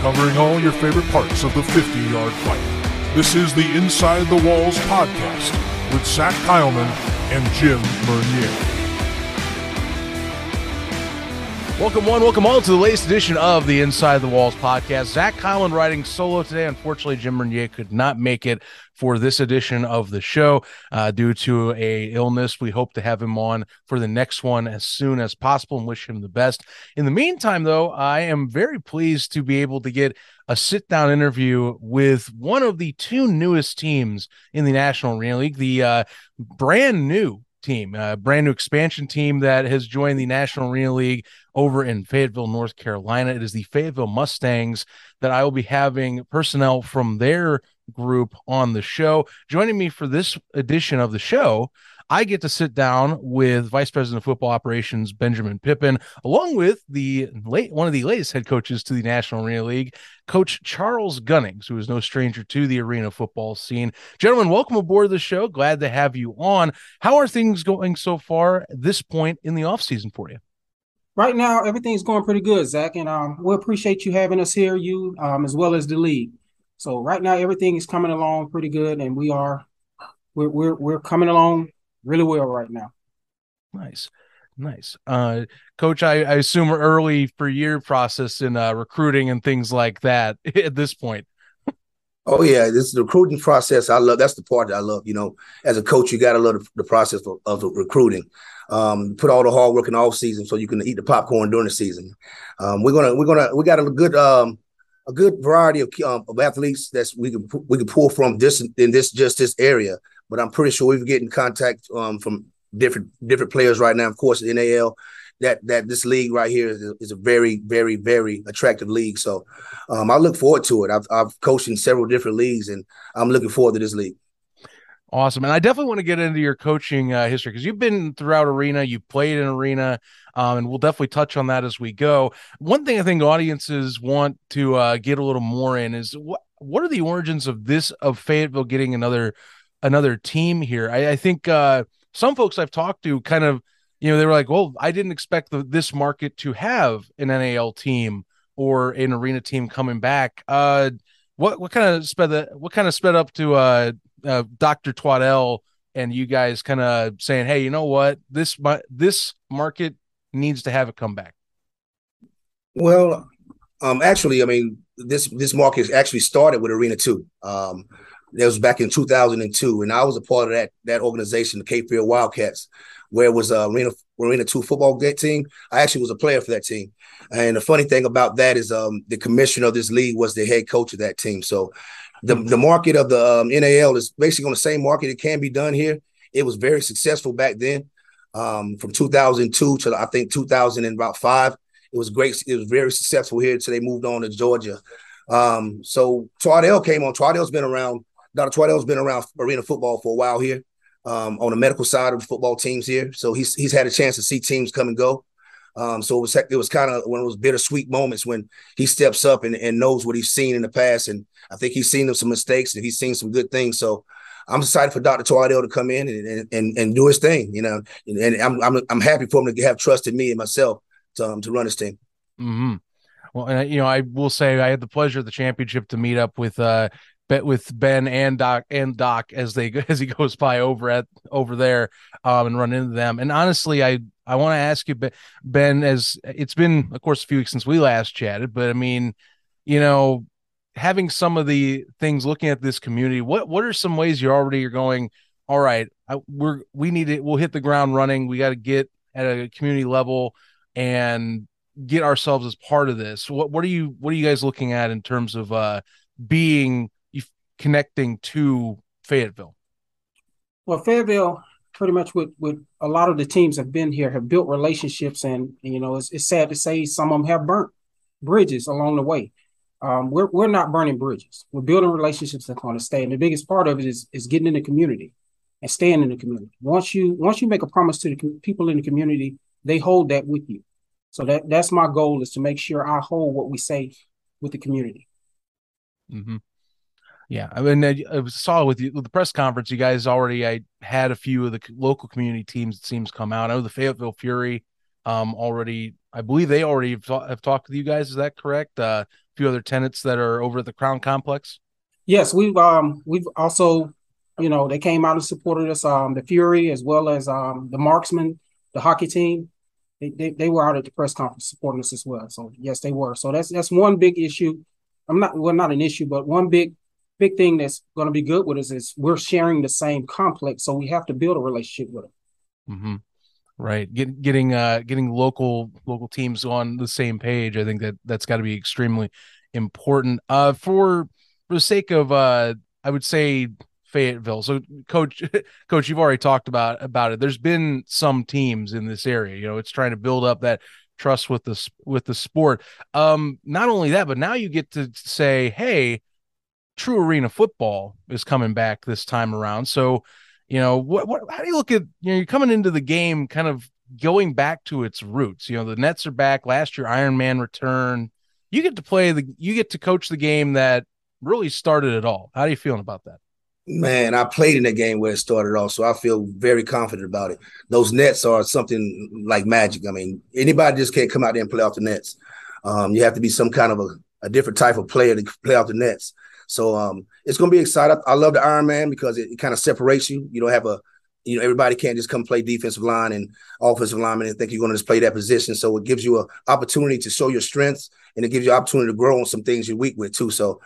covering all your favorite parts of the 50 yard fight. This is the Inside the Walls podcast with Zach Kyleman and Jim Mernier. Welcome, one, welcome all to the latest edition of the Inside the Walls podcast. Zach Kyleman riding solo today. Unfortunately, Jim Mernier could not make it for this edition of the show uh, due to a illness. We hope to have him on for the next one as soon as possible and wish him the best. In the meantime, though, I am very pleased to be able to get a sit down interview with one of the two newest teams in the National League, the uh, brand new team, a brand new expansion team that has joined the National Arena League over in Fayetteville, North Carolina. It is the Fayetteville Mustangs that I will be having personnel from their group on the show. Joining me for this edition of the show, I get to sit down with Vice President of Football Operations Benjamin Pippin, along with the late one of the latest head coaches to the National Arena League, Coach Charles Gunnings, who is no stranger to the arena football scene. Gentlemen, welcome aboard the show. Glad to have you on. How are things going so far at this point in the offseason for you? Right now, everything's going pretty good, Zach, and um, we appreciate you having us here, you um, as well as the league. So right now, everything is coming along pretty good, and we are we're we're, we're coming along really well right now. Nice. Nice. Uh, coach, I, I assume early for your process in uh, recruiting and things like that at this point. Oh yeah, this is the recruiting process. I love. That's the part that I love. You know, as a coach, you got to love the, the process of, of recruiting. Um, put all the hard work in the off season so you can eat the popcorn during the season. Um, we're gonna we're gonna we got a good um, a good variety of, um, of athletes that we can we can pull from this in this just this area but I'm pretty sure we're getting contact um, from different different players right now. Of course, the NAL that that this league right here is a, is a very very very attractive league. So um, I look forward to it. I've I've coached in several different leagues, and I'm looking forward to this league. Awesome, and I definitely want to get into your coaching uh, history because you've been throughout arena, you played in arena, um, and we'll definitely touch on that as we go. One thing I think audiences want to uh, get a little more in is what what are the origins of this of Fayetteville getting another another team here. I, I think uh, some folks I've talked to kind of, you know, they were like, well, I didn't expect the, this market to have an NAL team or an arena team coming back. Uh, what what kind of sped that? What kind of sped up to uh, uh Dr. Twaddell and you guys kind of saying, hey, you know what, this this market needs to have it come back. Well, um, actually, I mean, this this market actually started with Arena Two. Um, that was back in 2002, and I was a part of that that organization, the Cape Fear Wildcats, where it was a Arena Arena Two football team. I actually was a player for that team, and the funny thing about that is, um, the commissioner of this league was the head coach of that team. So, the the market of the um, NAL is basically on the same market. It can be done here. It was very successful back then, um, from 2002 to I think 2005. It was great. It was very successful here until they moved on to Georgia. Um, so Twaddell came on. Twaddell's been around Dr. Twaddell's been around arena football for a while here, um, on the medical side of the football teams here. So he's he's had a chance to see teams come and go. Um, so it was it was kind of one of those bittersweet moments when he steps up and, and knows what he's seen in the past, and I think he's seen some mistakes and he's seen some good things. So I'm excited for Dr. Twaddell to come in and, and, and do his thing, you know, and, and I'm, I'm I'm happy for him to have trust in me and myself to um, to run his team. Mm-hmm. Well, and you know, I will say I had the pleasure of the championship to meet up with uh, bet with Ben and Doc and Doc as they as he goes by over at over there um, and run into them. And honestly, I I want to ask you, Ben, as it's been of course a few weeks since we last chatted, but I mean, you know, having some of the things looking at this community, what what are some ways you're already you're going? All right, I, we're we need it. We'll hit the ground running. We got to get at a community level and get ourselves as part of this. What what are you what are you guys looking at in terms of uh being connecting to Fayetteville? Well, Fayetteville, pretty much with with a lot of the teams have been here, have built relationships, and you know, it's, it's sad to say some of them have burnt bridges along the way. Um, we're we're not burning bridges. We're building relationships that want to stay, and the biggest part of it is is getting in the community and staying in the community. Once you once you make a promise to the people in the community, they hold that with you. So that that's my goal is to make sure I hold what we say with the community. Mm-hmm. Yeah, I mean, I, saw with you with the press conference, you guys already I had a few of the local community teams it seems come out. I know the Fayetteville Fury, um, already I believe they already have, have talked with you guys. Is that correct? Uh, few other tenants that are over at the Crown Complex? Yes, we've um we've also, you know, they came out and supported us. Um, the Fury as well as um the Marksmen, the hockey team. They, they, they were out at the press conference supporting us as well. So yes, they were. So that's that's one big issue. I'm not well, not an issue, but one big big thing that's going to be good with us is we're sharing the same complex, so we have to build a relationship with them. Mm-hmm. Right, Get, getting uh, getting local local teams on the same page. I think that that's got to be extremely important. Uh, for for the sake of uh, I would say Fayetteville. So, coach, coach, you've already talked about about it. There's been some teams in this area. You know, it's trying to build up that trust with the with the sport. Um, not only that, but now you get to say, hey, true arena football is coming back this time around. So, you know, what what how do you look at you know you're coming into the game kind of going back to its roots. You know, the Nets are back. Last year, Iron Man return. You get to play the you get to coach the game that really started it all. How are you feeling about that? Man, I played in that game where it started off, so I feel very confident about it. Those nets are something like magic. I mean, anybody just can't come out there and play off the nets. Um, you have to be some kind of a, a, different type of player to play off the nets. So um, it's to be exciting. I love the Iron Man because it, it kind of separates you. You don't have a, you know, everybody can't just come play defensive line and offensive lineman and think you're going to just play that position. So it gives you an opportunity to show your strengths and it gives you opportunity to grow on some things you're weak with too. So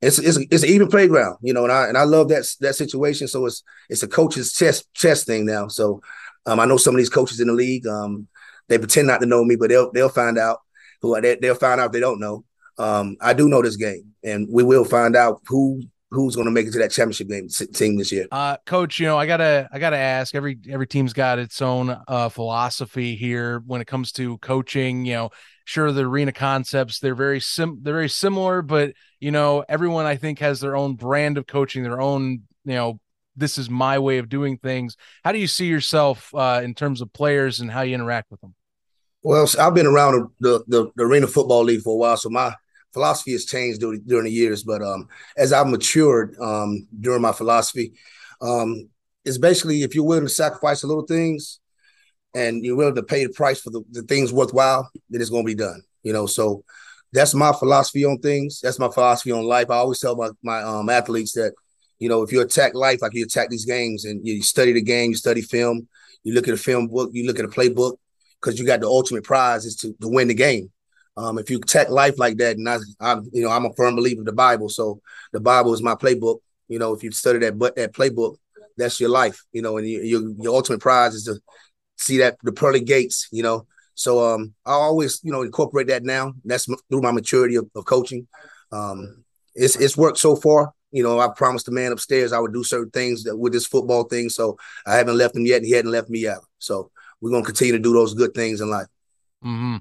it's it's it's an even playground, you know, and I and I love that that situation. So it's it's a coach's chess chess thing now. So um, I know some of these coaches in the league. Um, they pretend not to know me, but they'll they'll find out who they, they'll find out if they don't know. Um, I do know this game, and we will find out who who's going to make it to that championship game team this year. Uh, coach, you know, I gotta I gotta ask. Every every team's got its own uh, philosophy here when it comes to coaching. You know, sure the arena concepts they're very sim they're very similar, but you know, everyone I think has their own brand of coaching, their own you know. This is my way of doing things. How do you see yourself uh, in terms of players and how you interact with them? Well, I've been around the, the, the arena football league for a while, so my philosophy has changed during, during the years. But um, as I've matured um, during my philosophy, um, it's basically if you're willing to sacrifice a little things and you're willing to pay the price for the, the things worthwhile, then it's going to be done. You know, so that's my philosophy on things. That's my philosophy on life. I always tell my my um, athletes that you know if you attack life like you attack these games and you study the game, you study film, you look at a film book, you look at a playbook, because you got the ultimate prize is to, to win the game. Um, if you attack life like that, and I, I, you know, I'm a firm believer of the Bible. So the Bible is my playbook. You know, if you study that, but that playbook, that's your life. You know, and you, your your ultimate prize is to see that the pearly gates. You know, so um, I always you know incorporate that now. That's through my maturity of, of coaching. Um, it's it's worked so far. You know, I promised the man upstairs I would do certain things that with this football thing. So I haven't left him yet, and he hadn't left me yet. So we're gonna continue to do those good things in life. Mm-hmm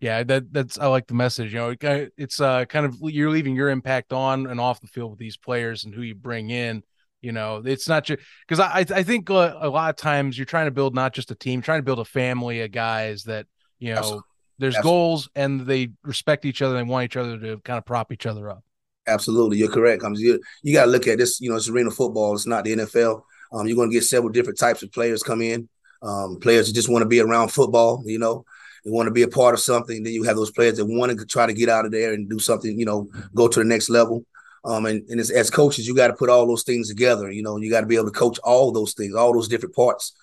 yeah that that's i like the message you know it's uh kind of you're leaving your impact on and off the field with these players and who you bring in you know it's not just because i i think uh, a lot of times you're trying to build not just a team trying to build a family of guys that you know Absolutely. there's Absolutely. goals and they respect each other and want each other to kind of prop each other up Absolutely, you're correct. I mean, you, you got to look at this. You know, it's arena football. It's not the NFL. Um, you're going to get several different types of players come in. Um, players that just want to be around football. You know, they want to be a part of something. Then you have those players that want to try to get out of there and do something, you know, go to the next level. Um, and, and as, as coaches, you got to put all those things together. You know, you got to be able to coach all those things, all those different parts.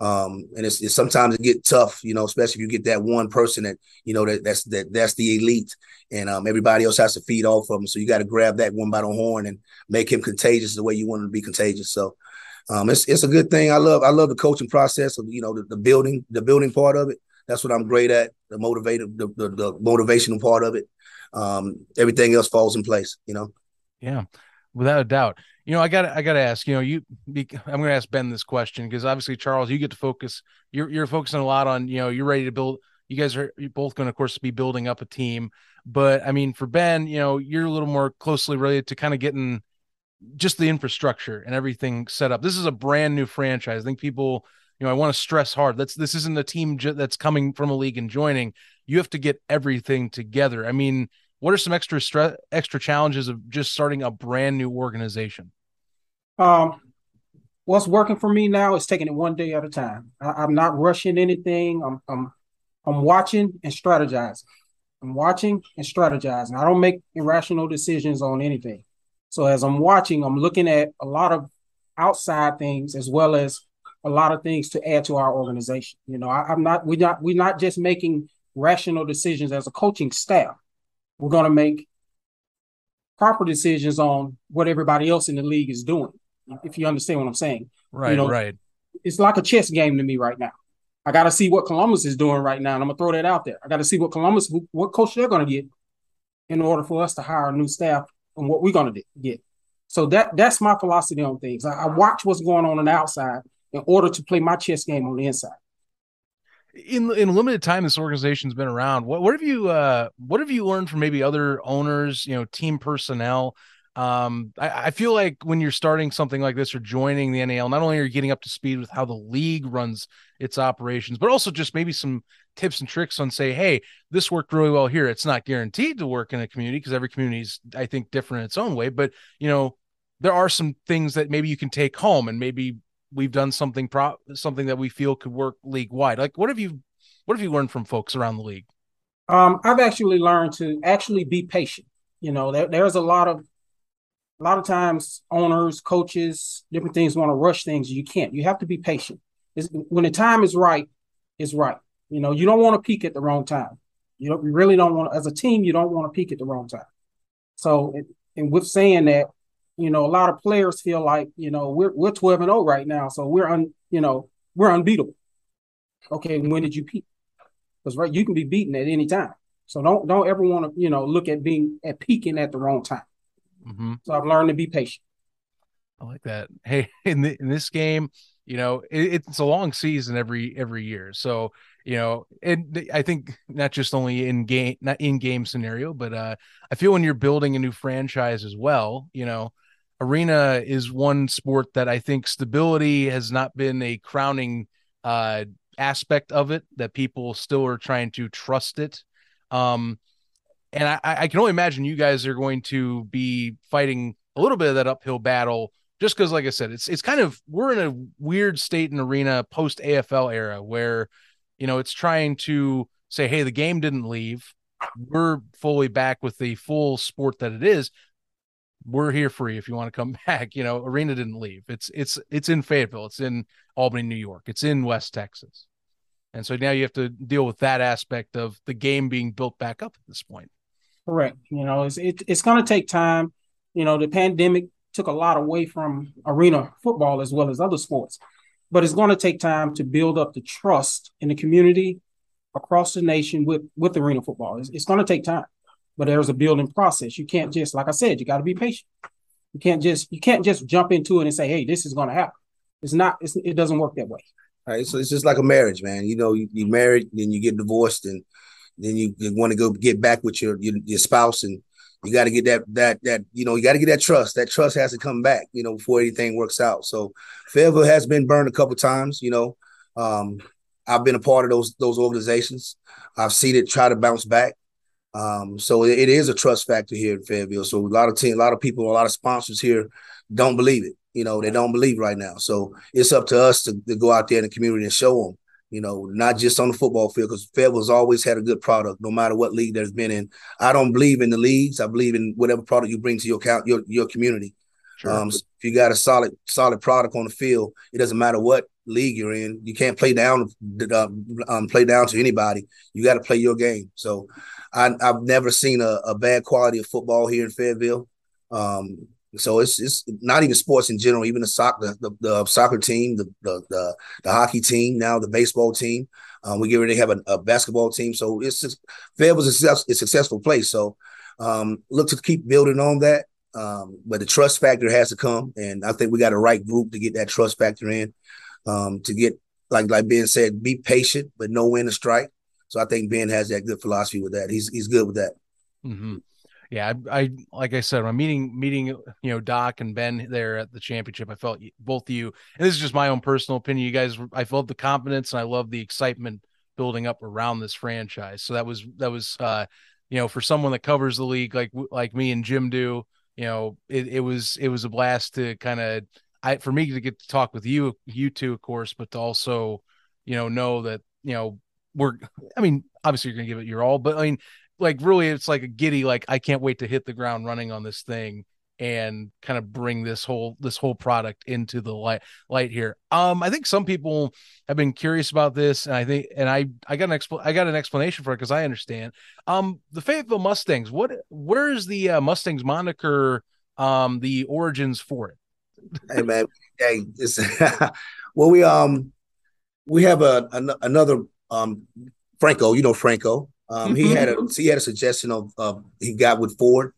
Um, and it's, it's, sometimes it get tough, you know, especially if you get that one person that you know that that's that that's the elite, and um, everybody else has to feed off of him. So you got to grab that one by the horn and make him contagious the way you want him to be contagious. So um, it's it's a good thing. I love I love the coaching process of you know the, the building the building part of it. That's what I'm great at. The motivated, the, the, the motivational part of it. Um, everything else falls in place. You know. Yeah, without a doubt. You know, I got I got to ask. You know, you. I'm going to ask Ben this question because obviously, Charles, you get to focus. You're you're focusing a lot on. You know, you're ready to build. You guys are both going to, of course, be building up a team. But I mean, for Ben, you know, you're a little more closely related to kind of getting just the infrastructure and everything set up. This is a brand new franchise. I think people you know, I want to stress hard. That's this isn't a team ju- that's coming from a league and joining. You have to get everything together. I mean, what are some extra stress, extra challenges of just starting a brand new organization? Um, what's working for me now is taking it one day at a time. I, am not rushing anything. I'm, I'm, I'm watching and strategizing. I'm watching and strategizing. I don't make irrational decisions on anything. So as I'm watching, I'm looking at a lot of outside things as well as a lot of things to add to our organization. You know, I, am not we're not we're not just making rational decisions as a coaching staff. We're going to make proper decisions on what everybody else in the league is doing. If you understand what I'm saying, right? You know, right. It's like a chess game to me right now. I got to see what Columbus is doing right now, and I'm gonna throw that out there. I got to see what Columbus, what coach they're gonna get, in order for us to hire a new staff and what we're gonna get. So that that's my philosophy on things. I, I watch what's going on on the outside in order to play my chess game on the inside. In in limited time this organization's been around. What what have you uh what have you learned from maybe other owners you know team personnel? Um I, I feel like when you're starting something like this or joining the NAL not only are you getting up to speed with how the league runs its operations but also just maybe some tips and tricks on say hey this worked really well here. It's not guaranteed to work in a community because every community is I think different in its own way. But you know there are some things that maybe you can take home and maybe we've done something pro something that we feel could work league wide. Like what have you what have you learned from folks around the league? Um, I've actually learned to actually be patient. You know, there, there's a lot of a lot of times owners, coaches, different things want to rush things. You can't. You have to be patient. It's, when the time is right, it's right. You know, you don't want to peak at the wrong time. You don't. You really don't want. As a team, you don't want to peak at the wrong time. So, and with saying that, you know, a lot of players feel like, you know, we're we're 12 and 0 right now, so we're un, you know, we're unbeatable. Okay, when did you peak? Because right, you can be beaten at any time. So don't don't ever want to, you know, look at being at peaking at the wrong time. Mm-hmm. So I've learned to be patient. I like that. Hey, in the, in this game, you know, it, it's a long season every every year. So you know, and I think not just only in game, not in game scenario, but uh, I feel when you're building a new franchise as well, you know, arena is one sport that I think stability has not been a crowning uh, aspect of it that people still are trying to trust it. Um, and I, I can only imagine you guys are going to be fighting a little bit of that uphill battle just because, like I said, it's it's kind of we're in a weird state in arena post AFL era where you know it's trying to say, hey, the game didn't leave. We're fully back with the full sport that it is, we're here for you if you want to come back. You know, Arena didn't leave. It's it's it's in Fayetteville. It's in Albany, New York. It's in West Texas. And so now you have to deal with that aspect of the game being built back up at this point. Correct. You know, it's it, it's going to take time. You know, the pandemic took a lot away from arena football as well as other sports, but it's going to take time to build up the trust in the community across the nation with with arena football. It's, it's going to take time but there's a building process. You can't just, like I said, you got to be patient. You can't just you can't just jump into it and say, "Hey, this is going to happen." It's not. It's, it doesn't work that way. Right. So it's just like a marriage, man. You know, you, you married, then you get divorced, and then you, you want to go get back with your your, your spouse, and you got to get that that that you know you got to get that trust. That trust has to come back, you know, before anything works out. So Fayetteville has been burned a couple times. You know, um, I've been a part of those those organizations. I've seen it try to bounce back. Um, so it, it is a trust factor here in Fayetteville. So a lot of team, a lot of people, a lot of sponsors here don't believe it. You know, they don't believe right now. So it's up to us to, to go out there in the community and show them. You know, not just on the football field, because Fayetteville's always had a good product, no matter what league there's been in. I don't believe in the leagues. I believe in whatever product you bring to your count, your your community. Sure. Um, so if you got a solid solid product on the field, it doesn't matter what league you're in. You can't play down uh, um, play down to anybody. You got to play your game. So I, have never seen a, a, bad quality of football here in Fayetteville. Um, so it's it's not even sports in general, even the soccer the, the, soccer team, the, the, the the hockey team, now the baseball team. Um, we get ready to have a, a, basketball team. So it's just Fayetteville's a, success, a successful place. So um, look to keep building on that. Um, but the trust factor has to come, and I think we got a right group to get that trust factor in. Um, to get like like Ben said, be patient, but know when to strike. So I think Ben has that good philosophy with that. He's he's good with that. Mm-hmm. Yeah, I, I, like I said, I'm meeting meeting you know Doc and Ben there at the championship. I felt both of you, and this is just my own personal opinion. You guys, I felt the confidence and I love the excitement building up around this franchise. So that was that was uh, you know for someone that covers the league like like me and Jim do. You know, it, it was it was a blast to kind of I for me to get to talk with you you two of course, but to also you know know that you know we're I mean, obviously you're gonna give it your all, but I mean, like really it's like a giddy like I can't wait to hit the ground running on this thing and kind of bring this whole this whole product into the light light here. Um, I think some people have been curious about this, and I think and I I got an expl- I got an explanation for it because I understand. Um, the Fayetteville Mustangs. What where is the uh, Mustangs moniker? Um, the origins for it. hey man, hey, it's well we um we have a another um Franco. You know Franco. Um, he had a mm-hmm. he had a suggestion of, of he got with Ford.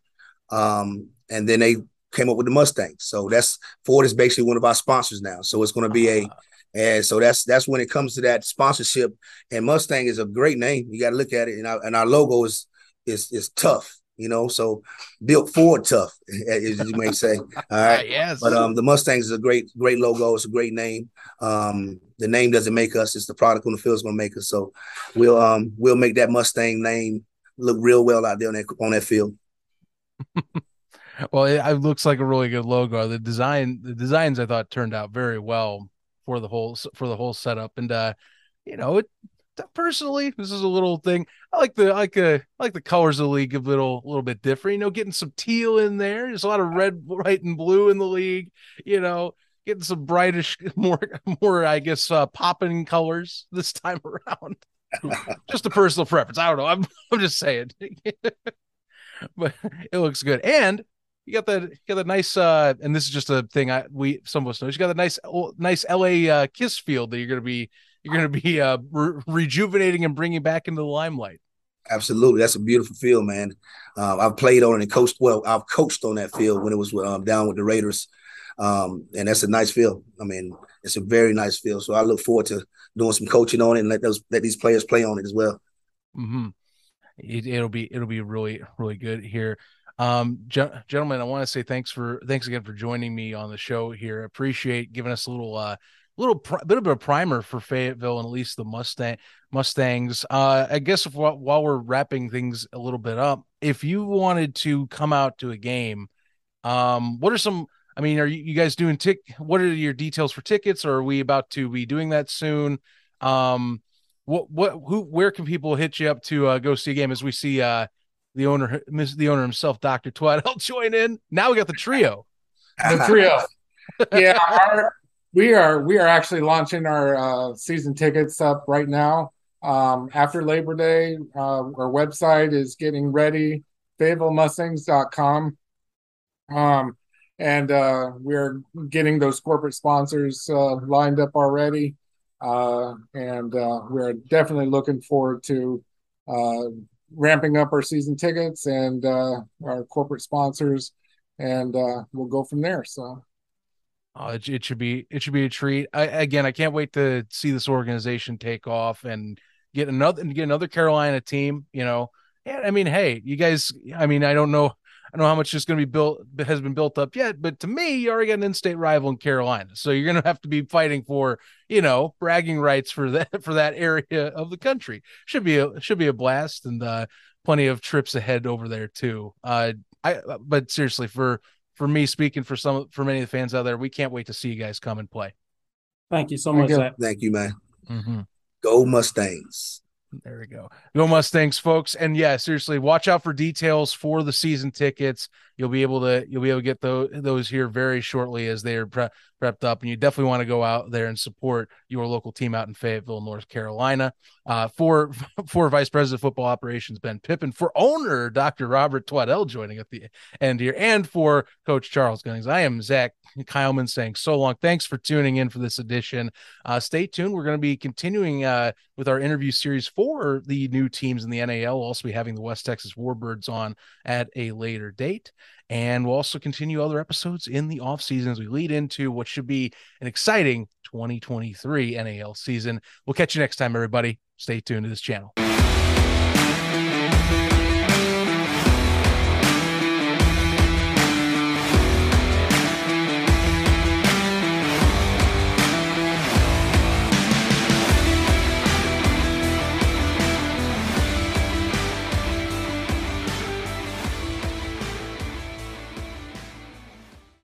Um, and then they came up with the Mustang. So that's Ford is basically one of our sponsors now. So it's going to be a ah. and so that's that's when it comes to that sponsorship. And Mustang is a great name. You got to look at it, and our, and our logo is is is tough. You know, so built Ford tough, as you may say. All right. yes. But um, the Mustangs is a great, great logo. It's a great name. Um, the name doesn't make us; it's the product on the field is going to make us. So we'll um we'll make that Mustang name look real well out there on that on that field. well, it, it, looks like a really good logo. The design, the designs, I thought turned out very well for the whole for the whole setup, and uh, you know, it personally, this is a little thing. I like the I like uh, I like the colors of the league a little a little bit different. You know, getting some teal in there. There's a lot of red, white, and blue in the league. You know, getting some brightish, more more I guess uh, popping colors this time around. just a personal preference. I don't know. I'm I'm just saying. but it looks good. And you got the you got the nice uh and this is just a thing I we some of us know. You got the nice nice LA uh, kiss field that you're gonna be you're gonna be uh re- rejuvenating and bringing back into the limelight. Absolutely, that's a beautiful field, man. Uh, I've played on it and coached. Well, I've coached on that field when it was um, down with the Raiders, um, and that's a nice field. I mean, it's a very nice field. So I look forward to doing some coaching on it and let those let these players play on it as well. Mm-hmm. It, it'll be it'll be really really good here. Um, gentlemen, I want to say thanks for thanks again for joining me on the show here. Appreciate giving us a little uh little pr- bit of a primer for Fayetteville and at least the Mustang Mustangs. Uh, I guess if, while we're wrapping things a little bit up, if you wanted to come out to a game, um, what are some? I mean, are you, you guys doing tick? What are your details for tickets? Or are we about to be doing that soon? Um, what what who where can people hit you up to uh, go see a game as we see uh the owner, the owner himself, Doctor Twaddell, join in. Now we got the trio. The trio. yeah, our, we are we are actually launching our uh, season tickets up right now. Um, after Labor Day, uh, our website is getting ready. FayettevilleMustangs.com. Um, and uh, we're getting those corporate sponsors uh, lined up already. Uh, and uh, we're definitely looking forward to ramping up our season tickets and our corporate sponsors, and we'll go from there. So. Oh, it, it should be it should be a treat. I, again, I can't wait to see this organization take off and get another get another Carolina team. You know, and I mean, hey, you guys. I mean, I don't know I don't know how much is going to be built has been built up yet, but to me, you already got an in-state rival in Carolina, so you're going to have to be fighting for you know bragging rights for that for that area of the country. Should be a should be a blast, and uh, plenty of trips ahead over there too. Uh, I but seriously, for for me speaking for some for many of the fans out there, we can't wait to see you guys come and play. Thank you so much. Thank you, man. Mm-hmm. Go Mustangs. There we go. Go Mustangs, folks. And yeah, seriously, watch out for details for the season tickets. You'll be able to you'll be able to get those those here very shortly as they are pre- prepped up. And you definitely want to go out there and support your local team out in Fayetteville, North Carolina. Uh, for for Vice President of Football Operations Ben Pippin, for owner Dr. Robert Twaddell joining at the end here, and for Coach Charles Gunnings. I am Zach Kyleman saying so long. Thanks for tuning in for this edition. Uh, stay tuned. We're going to be continuing uh, with our interview series for the new teams in the NAL. Also be having the West Texas Warbirds on at a later date. And we'll also continue other episodes in the off season as we lead into what should be an exciting 2023 NAL season. We'll catch you next time, everybody. Stay tuned to this channel.